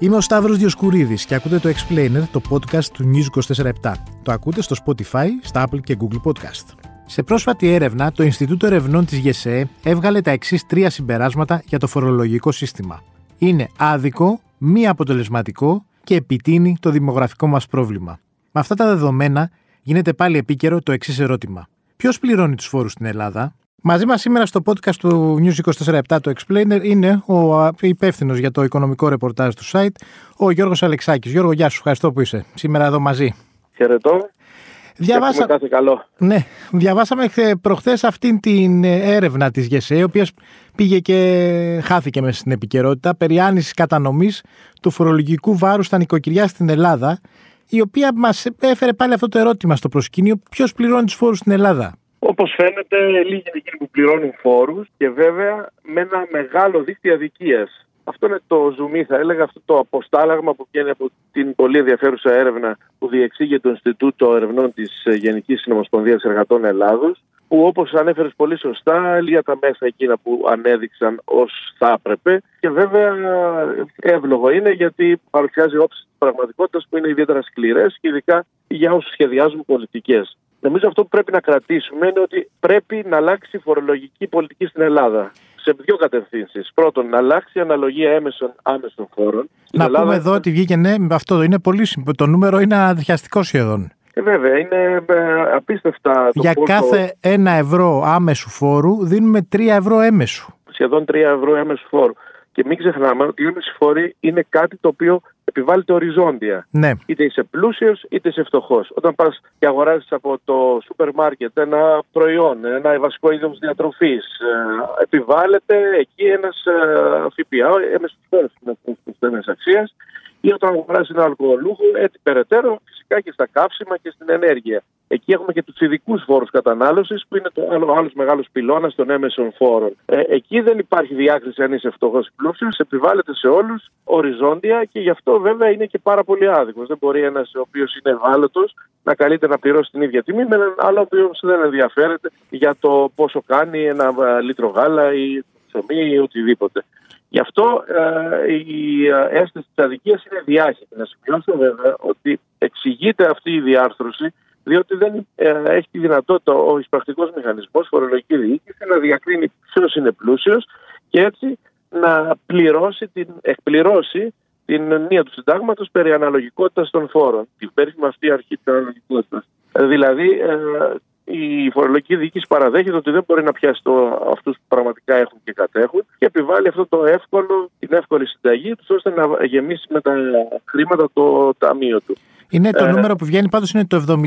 Είμαι ο Σταύρος Διοσκουρίδης και ακούτε το Explainer, το podcast του News 24 Το ακούτε στο Spotify, στα Apple και Google Podcast. Σε πρόσφατη έρευνα, το Ινστιτούτο Ερευνών της ΓΕΣΕΕ έβγαλε τα εξής τρία συμπεράσματα για το φορολογικό σύστημα. Είναι άδικο, μη αποτελεσματικό και επιτείνει το δημογραφικό μας πρόβλημα. Με αυτά τα δεδομένα, γίνεται πάλι επίκαιρο το εξής ερώτημα. Ποιος πληρώνει τους φόρους στην Ελλάδα, Μαζί μας σήμερα στο podcast του News 24 το Explainer είναι ο υπεύθυνος για το οικονομικό ρεπορτάζ του site, ο Γιώργος Αλεξάκης. Γιώργο, γεια σου, ευχαριστώ που είσαι σήμερα εδώ μαζί. Χαιρετώ. Διαβάσα... Κάθε καλό. Ναι, διαβάσαμε προχθές αυτήν την έρευνα της ΓΕΣΕ, η οποία πήγε και χάθηκε μέσα στην επικαιρότητα, περί άνησης κατανομής του φορολογικού βάρους στα νοικοκυριά στην Ελλάδα, η οποία μας έφερε πάλι αυτό το ερώτημα στο προσκήνιο, ποιος πληρώνει τους φόρους στην Ελλάδα; Όπως φαίνεται, λίγοι είναι εκείνοι που πληρώνουν φόρους και βέβαια με ένα μεγάλο δίκτυο αδικίας. Αυτό είναι το ζουμί, θα έλεγα, αυτό το αποστάλαγμα που βγαίνει από την πολύ ενδιαφέρουσα έρευνα που διεξήγει το Ινστιτούτο Ερευνών της Γενικής Συνομοσπονδίας Εργατών Ελλάδος, που όπως ανέφερες πολύ σωστά, λίγα τα μέσα εκείνα που ανέδειξαν ως θα έπρεπε. Και βέβαια εύλογο είναι γιατί παρουσιάζει όψεις της πραγματικότητας που είναι ιδιαίτερα σκληρές και ειδικά για όσους σχεδιάζουν πολιτικές. Νομίζω αυτό που πρέπει να κρατήσουμε είναι ότι πρέπει να αλλάξει η φορολογική πολιτική στην Ελλάδα. Σε δύο κατευθύνσεις. Πρώτον, να αλλάξει η αναλογία έμεσων άμεσων φόρων. Να Ελλάδα... πούμε εδώ ότι βγήκε ναι, αυτό είναι πολύ Το νούμερο είναι αδειαστικό σχεδόν. Ε, βέβαια, είναι ε, απίστευτα. Το Για κάθε ένα ευρώ άμεσου φόρου δίνουμε τρία ευρώ έμεσου. Σχεδόν τρία ευρώ έμεσου φόρου. Και μην ξεχνάμε ότι η έμεση φόρη είναι κάτι το οποίο επιβάλλεται οριζόντια. Ναι. Είτε είσαι πλούσιος είτε είσαι φτωχός. Όταν πας και αγοράζεις από το σούπερ μάρκετ ένα προϊόν, ένα βασικό είδος διατροφής, ε, επιβάλλεται εκεί ένας ε, ΦΠΑ, έμεσο φόρο είναι αξίας ή όταν αγοράζει ένα αλκοολούχο, έτσι περαιτέρω φυσικά και στα καύσιμα και στην ενέργεια. Εκεί έχουμε και τους ειδικούς φόρους κατανάλωσης, που είναι το άλλο άλλος μεγάλος πυλώνας των έμεσων φόρων. Ε, εκεί δεν υπάρχει διάκριση αν είσαι φτωχός ή πλούσιος, επιβάλλεται σε όλους οριζόντια και γι' αυτό βέβαια είναι και πάρα πολύ άδικος. Δεν μπορεί ένας ο οποίος είναι ευάλωτος να καλείται να πληρώσει την ίδια τιμή με έναν άλλο ο οποίος δεν ενδιαφέρεται για το πόσο κάνει ένα ε, λίτρο γάλα ή ψωμί ή οτιδήποτε. Γι' αυτό ε, η ε, αίσθηση της αδικίας είναι διάχυτη. Να σημειώσω βέβαια ότι εξηγείται αυτή η διάρθρωση διότι δεν ε, έχει τη δυνατότητα ο εισπρακτικός μηχανισμός, φορολογική διοίκηση, να διακρίνει ποιος είναι πλούσιος και έτσι να πληρώσει την, εκπληρώσει την ενία του συντάγματος περί αναλογικότητας των φόρων. Την περίφημη αυτή αρχή τη αναλογικότητα. Δηλαδή, η φορολογική διοίκηση παραδέχεται ότι δεν μπορεί να πιάσει αυτούς που πραγματικά έχουν και κατέχουν και επιβάλλει αυτό το εύκολο, την εύκολη συνταγή τους ώστε να γεμίσει με τα χρήματα το ταμείο του. Είναι το ε, νούμερο που βγαίνει πάντως είναι το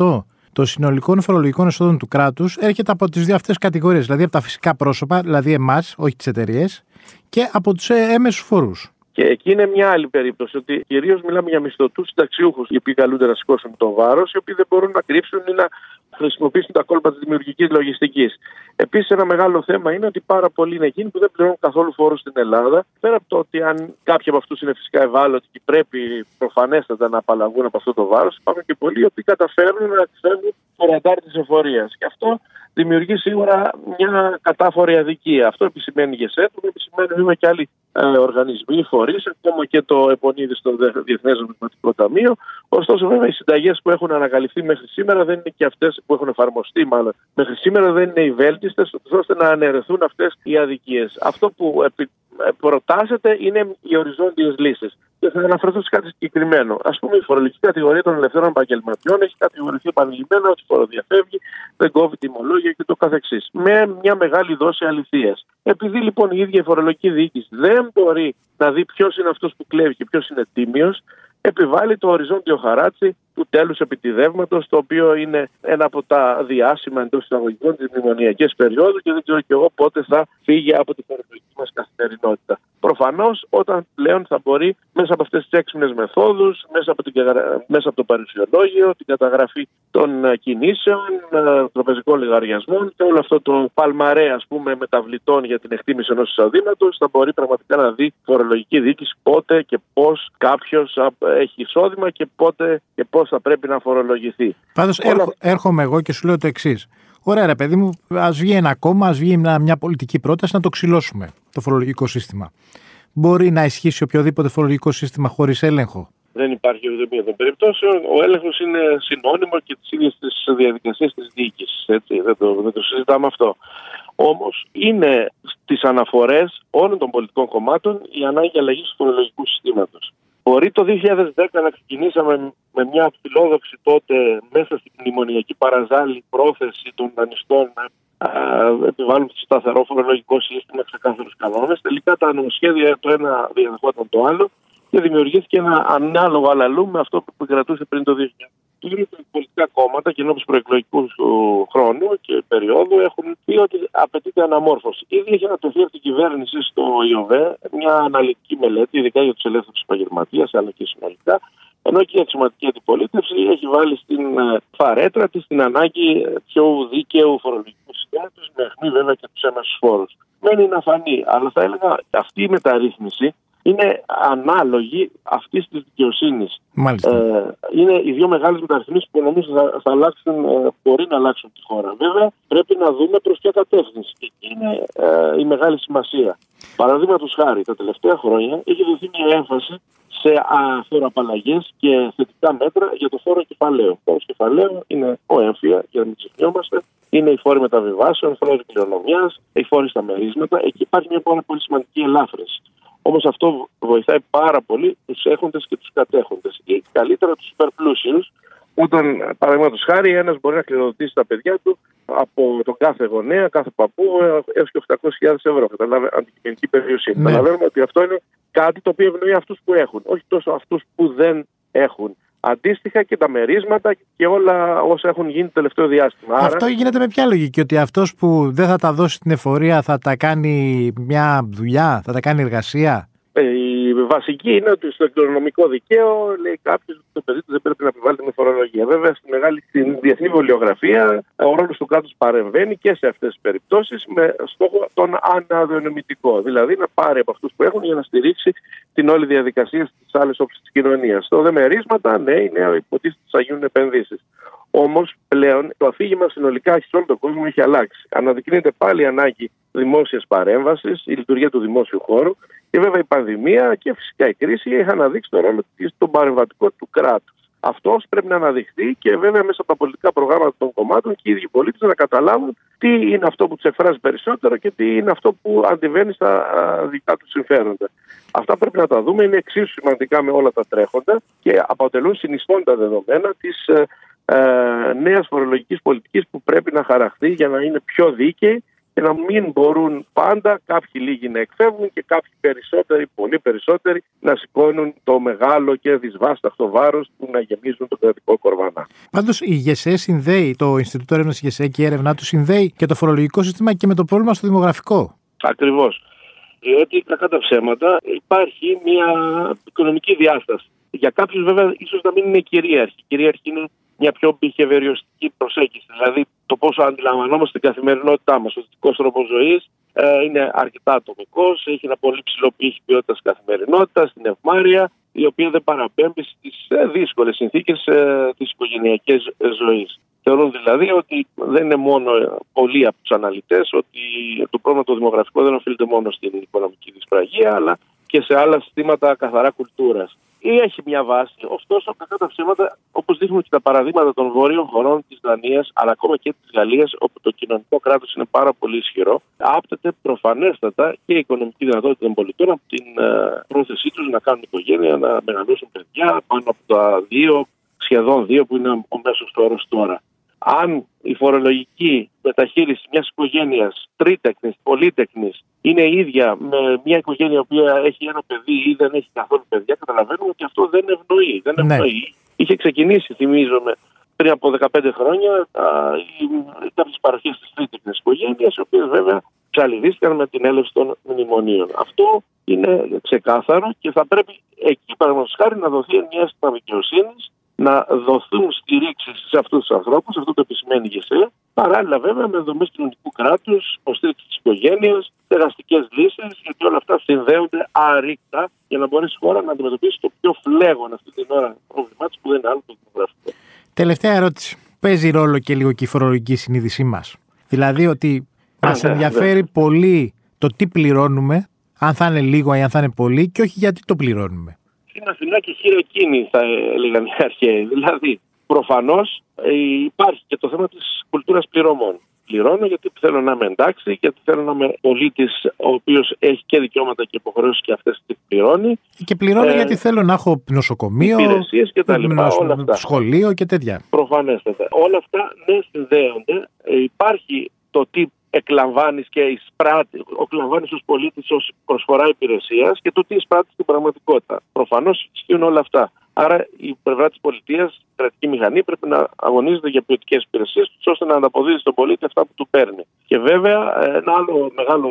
75% των συνολικών φορολογικών εσόδων του κράτους έρχεται από τις δύο αυτές κατηγορίες. Δηλαδή από τα φυσικά πρόσωπα, δηλαδή εμάς, όχι τις εταιρείες, και από τους έμεσους φόρους. Και εκεί είναι μια άλλη περίπτωση, ότι κυρίως μιλάμε για μισθωτούς συνταξιούχους, οι οποίοι καλούνται να σηκώσουν το βάρος, οι οποίοι δεν μπορούν να κρύψουν ή να χρησιμοποιήσουν τα κόλπα της δημιουργικής λογιστικής. Επίσης, ένα μεγάλο θέμα είναι ότι πάρα πολλοί είναι εκείνοι που δεν πληρώνουν καθόλου φόρου στην Ελλάδα. Πέρα από το ότι αν κάποιοι από αυτούς είναι φυσικά ευάλωτοι και πρέπει προφανέστατα να απαλλαγούν από αυτό το βάρος, υπάρχουν και πολλοί οι οποίοι καταφέρνουν να εκφέρουν το ραντάρ της εφορίας. Και αυτό δημιουργεί σίγουρα μια κατάφορη αδικία. Αυτό επισημαίνει η ΓΕΣΕΤ, επισημαίνει βέβαια και άλλοι ε, οργανισμοί, φορείς, ακόμα και το επονίδι στο Διεθνές Νομισματικό Ταμείο. Ωστόσο, βέβαια, οι συνταγές που έχουν ανακαλυφθεί μέχρι σήμερα δεν είναι και αυτές που έχουν εφαρμοστεί, μάλλον μέχρι σήμερα δεν είναι οι βέλτιστες, ώστε να αναιρεθούν αυτές οι αδικίες. Αυτό που επι, ε, προτάσετε είναι οι οριζόντιες λύσεις. Και θα αναφερθώ σε κάτι συγκεκριμένο. Α πούμε, η φορολογική κατηγορία των ελευθέρων επαγγελματιών έχει κατηγορηθεί επανειλημμένα ότι φοροδιαφεύγει, δεν κόβει τιμολόγια και το καθεξής. Με μια μεγάλη δόση αληθείας. Επειδή λοιπόν η ίδια η φορολογική διοίκηση δεν μπορεί να δει ποιος είναι αυτός που κλέβει και ποιος είναι τίμιος, επιβάλλει το οριζόντιο χαράτσι του τέλους επιτιδεύματος, το οποίο είναι ένα από τα διάσημα εντός εισαγωγικών της μνημονιακής περίοδου και δεν ξέρω και εγώ πότε θα φύγει από τη φορολογική μας καθημερινότητα. Προφανώς, όταν πλέον θα μπορεί μέσα από αυτές τις έξυπνες μεθόδους, μέσα, από μέσα από το παρουσιολόγιο, την καταγραφή των ε, κινήσεων, ε, τραπεζικών λογαριασμών και όλο αυτό το παλμαρέ ας πούμε μεταβλητών για την εκτίμηση ενός εισοδήματος, θα μπορεί πραγματικά να δει φορολογική διοίκηση πότε και πώς κάποιος έχει εισόδημα και πότε και πώς θα πρέπει να φορολογηθεί. Πάντως Όλα... έρχομαι εγώ και σου λέω το εξής. Ωραία, ρε παιδί μου, ας βγει ένα κόμμα, ας βγει μια, μια πολιτική πρόταση να το ξυλώσουμε το φορολογικό σύστημα. μπορεί να ισχύσει οποιοδήποτε φορολογικό σύστημα χωρίς έλεγχο; Δεν υπάρχει ουδέμια των περιπτώσεων. Ο έλεγχος είναι συνώνυμο και τη ίδια τη διαδικασία της διοίκησης. Δεν, το, δεν το συζητάμε αυτό. Όμως είναι στις αναφορές όλων των πολιτικών κομμάτων η ανάγκη αλλαγής του φορολογικού συστήματος. Μπορεί το 2010 να ξεκινήσαμε με μια φιλόδοξη τότε μέσα στην μνημονιακή παραζάλη πρόθεση των δανειστών να επιβάλλουν το σταθερό φορολογικό σύστημα, ξεκάθαρου κανόνες. Τελικά τα νομοσχέδια το ένα διαδεχόταν το άλλο και δημιουργήθηκε ένα ανάλογο αλαλού με αυτό που κρατούσε πριν το 2000. Τώρα τα πολιτικά κόμματα και ενώπιση προεκλογικού χρόνου και περίοδου έχουν πει ότι απαιτείται αναμόρφωση. Ήδη έχει ανατεθεί από την κυβέρνηση στο ΙΟΒΕ μια αναλυτική μελέτη, ειδικά για τους ελεύθερους επαγγελματίες, αλλά και συνολικά, ενώ και η αξιωματική αντιπολίτευση έχει βάλει στην ε, φαρέτρα της την ανάγκη πιο δίκαιου φορολογικού συστήματος, με αιχμή βέβαια και τους έμεσους φόρους. Μένει να φανεί, αλλά θα έλεγα αυτή η μεταρρύθμιση είναι ανάλογη αυτής της δικαιοσύνης. Ε, είναι οι δύο μεγάλες μεταρρυθμίσεις που νομίζω θα, θα αλλάξουν, ε, μπορεί να αλλάξουν τη χώρα. Βέβαια, πρέπει να δούμε προς ποια κατεύθυνση. Και εκεί είναι ε, η μεγάλη σημασία. Παραδείγματος χάρη, τα τελευταία χρόνια έχει δοθεί μια έμφαση σε φοροαπαλλαγέ και θετικά μέτρα για το φόρο κεφαλαίου. Το φόρος κεφαλαίου είναι ο έμφυα, για να μην ξεχνιόμαστε, είναι οι φόροι μεταβιβάσεων, φόροι κληρονομιάς, οι φόροι στα μερίσματα. Εκεί υπάρχει μια πάρα πολύ σημαντική ελάφρυνση. Όμως αυτό βοηθάει πάρα πολύ τους έχοντες και τους κατέχοντες. Ή καλύτερα τους υπερπλούσιου, όταν παραδείγματος χάρη ένας μπορεί να κληροδοτήσει τα παιδιά του από τον κάθε γονέα, κάθε παππού έως και 800.000 ευρώ. Καταλάβει αντικειμενική περιουσία. Ναι. Καταλαβαίνουμε ότι αυτό είναι κάτι το οποίο ευνοεί αυτούς που έχουν, όχι τόσο αυτούς που δεν έχουν. Αντίστοιχα και τα μερίσματα και όλα όσα έχουν γίνει το τελευταίο διάστημα. Αυτό γίνεται με ποια λογική, ότι αυτός που δεν θα τα δώσει στην εφορία θα τα κάνει μια δουλειά, θα τα κάνει εργασία; Ε, η βασική είναι ότι στο οικονομικό δικαίωμα λέει κάποιος ότι το παιδί του δεν πρέπει να επιβάλλεται με φορολογία. Βέβαια, στη μεγάλη στην διεθνή βιβλιογραφία, ο ρόλος του κράτους παρεμβαίνει και σε αυτές τις περιπτώσεις με στόχο τον αναδιονομητικό. Δηλαδή να πάρει από αυτούς που έχουν για να στηρίξει την όλη διαδικασία στις άλλες όψει της κοινωνίας. Στο δε μερίσματα, ναι, είναι υποτίθεται ότι θα γίνουν επενδύσεις. Όμως πλέον το αφήγημα συνολικά σε όλο τον κόσμο έχει αλλάξει. Αναδεικνύεται πάλι η ανάγκη δημόσιας παρέμβασης, η λειτουργία του δημόσιου χώρου και βέβαια η πανδημία και φυσικά η κρίση έχει αναδείξει το ρόλο των παρεμβατικών του κράτους. Αυτός πρέπει να αναδειχθεί και βέβαια μέσα από τα πολιτικά προγράμματα των κομμάτων και οι ίδιοι πολίτες να καταλάβουν τι είναι αυτό που τους εκφράζει περισσότερο και τι είναι αυτό που αντιβαίνει στα δικά τους συμφέροντα. Αυτά πρέπει να τα δούμε, είναι εξίσου σημαντικά με όλα τα τρέχοντα και αποτελούν συνιστώντα δεδομένα της ε, ε, νέας φορολογικής πολιτικής που πρέπει να χαραχθεί για να είναι πιο δίκαιη και να μην μπορούν πάντα κάποιοι λίγοι να εκφεύγουν και κάποιοι περισσότεροι, πολύ περισσότεροι, να σηκώνουν το μεγάλο και δυσβάσταχτο βάρος που να γεμίζουν το κρατικό κορβανά. Πάντως η ΓΕΣΕ συνδέει, το Ινστιτούτο Έρευνας ΓΕΣΕ και η έρευνά του συνδέει και το φορολογικό σύστημα και με το πρόβλημα στο δημογραφικό. Ακριβώς. Διότι κακά τα ψέματα υπάρχει μια οικονομική διάσταση. Για κάποιους, βέβαια, ίσως να μην είναι κυρίαρχη. Η κυρίαρχη είναι μια πιο behaviouristic προσέγγιση. Δηλαδή το πόσο αντιλαμβανόμαστε την καθημερινότητά μας. Ο δυτικό τρόπος ζωής ε, είναι αρκετά ατομικός, έχει ένα πολύ ψηλό πύχη ποιότητας καθημερινότητας, στην ευμάρεια, η οποία δεν παραπέμπει στις ε, δύσκολες συνθήκες ε, της οικογενειακής ζωής. Θεωρούν δηλαδή ότι δεν είναι μόνο πολλοί από τους αναλυτές ότι το πρόβλημα το δημογραφικό δεν οφείλεται μόνο στην οικονομική δυσπραγία, αλλά και σε άλλα συστήματα καθαρά κουλτούρας ή έχει μια βάση. Ωστόσο, κατά τα ψέματα, όπως δείχνουν και τα παραδείγματα των βόρειων χωρών της Δανίας, αλλά ακόμα και της Γαλλίας, όπου το κοινωνικό κράτος είναι πάρα πολύ ισχυρό, άπτεται προφανέστατα και η οικονομική δυνατότητα των πολιτών από την uh, πρόθεσή τους να κάνουν οικογένεια, να μεγαλώσουν παιδιά πάνω από τα δύο, σχεδόν δύο, που είναι ο μέσος όρος τώρα αν η φορολογική μεταχείριση μιας οικογένειας τρίτεκνη, πολύτεκνη είναι ίδια με μια οικογένεια που έχει ένα παιδί ή δεν έχει καθόλου παιδιά, καταλαβαίνουμε ότι αυτό δεν ευνοεί. Δεν ναι. ευνοεί. Είχε ξεκινήσει, θυμίζομαι, πριν από 15 χρόνια κάποιες παροχές της τρίτεκνη οικογένειας, οι οποίες βέβαια ψαλιδίστηκαν με την έλευση των μνημονίων. Αυτό είναι ξεκάθαρο και θα πρέπει εκεί, παραδείγματος χάρη, να δοθεί μια αίσθημα δικαιοσύνης να δοθούν στηρίξει σε αυτούς τους ανθρώπους, αυτό το επισημαίνει η ΓΕΣΕ, παράλληλα βέβαια με δομές κοινωνικού κράτους, υποστήριξη της οικογένειας, τεραστικές λύσεις, γιατί όλα αυτά συνδέονται αρρήκτα για να μπορέσει η χώρα να αντιμετωπίσει το πιο φλέγον αυτή την ώρα πρόβλημά της που δεν είναι άλλο το δημογραφικό. Τελευταία ερώτηση. Παίζει ρόλο και λίγο και η φορολογική συνείδησή μας. Δηλαδή ότι μας ναι, ενδιαφέρει πολύ το τι πληρώνουμε αν θα είναι λίγο ή αν θα είναι πολύ και όχι γιατί το πληρώνουμε. Είναι Αθηνά και χείρο εκείνη, θα έλεγαν οι αρχαίοι. Δηλαδή, προφανώς ε, υπάρχει και το θέμα της κουλτούρας πληρωμών. Πληρώνω γιατί θέλω να είμαι εντάξει, γιατί θέλω να είμαι πολίτης ο οποίος έχει και δικαιώματα και υποχρεώσεις και αυτές τις πληρώνει. Και πληρώνω ε, γιατί θέλω να έχω νοσοκομείο, σχολείο και τέτοια. Προφανέστατα. Όλα αυτά ναι συνδέονται. Ε, υπάρχει το τι εκλαμβάνεις και εισπράττει, εκλαμβάνεις ω πολίτη ως προσφορά υπηρεσίας και το τι εισπράττεις στην πραγματικότητα. Προφανώς ισχύουν όλα αυτά. Άρα η πλευρά της πολιτείας, η κρατική μηχανή, πρέπει να αγωνίζεται για ποιοτικές υπηρεσίες, ώστε να ανταποδίδει στον πολίτη αυτά που του παίρνει. Και βέβαια, ένα άλλο μεγάλο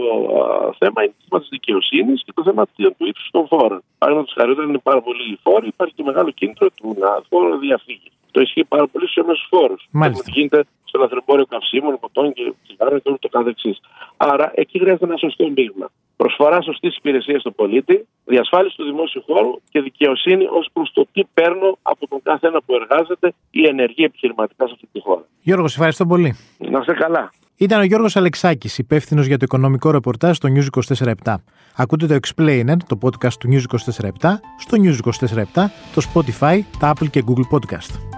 θέμα είναι το θέμα της δικαιοσύνης και το θέμα του ύψου των φόρων. Παραδείγματος χάρη, όταν είναι πάρα πολλοί οι φόροι, υπάρχει και μεγάλο κίνητρο του να φόρο διαφύγει. Το ισχύει πάρα πολύ στους έμεσους φόρους. Μάλιστα. Γίνεται στο λαθρεμπόριο καυσίμων, ποτών και τσιγάρων και ούτω καθεξής. Άρα εκεί χρειάζεται ένα σωστό μείγμα. Προσφορά σωστής υπηρεσίας στον πολίτη, διασφάλιση του δημόσιου χώρου και δικαιοσύνη ως προς το τι παίρνω από τον κάθε ένα που εργάζεται ή ενεργεί επιχειρηματικά σε αυτή τη χώρα. Γιώργος, ευχαριστώ πολύ. Να είστε καλά. Ήταν ο Γιώργος Αλεξάκης, υπεύθυνος για το οικονομικό ρεπορτάζ στο News 24 Ακούτε το Explainer, το podcast του News 24 στο News 24 το Spotify, τα Apple και Google Podcast.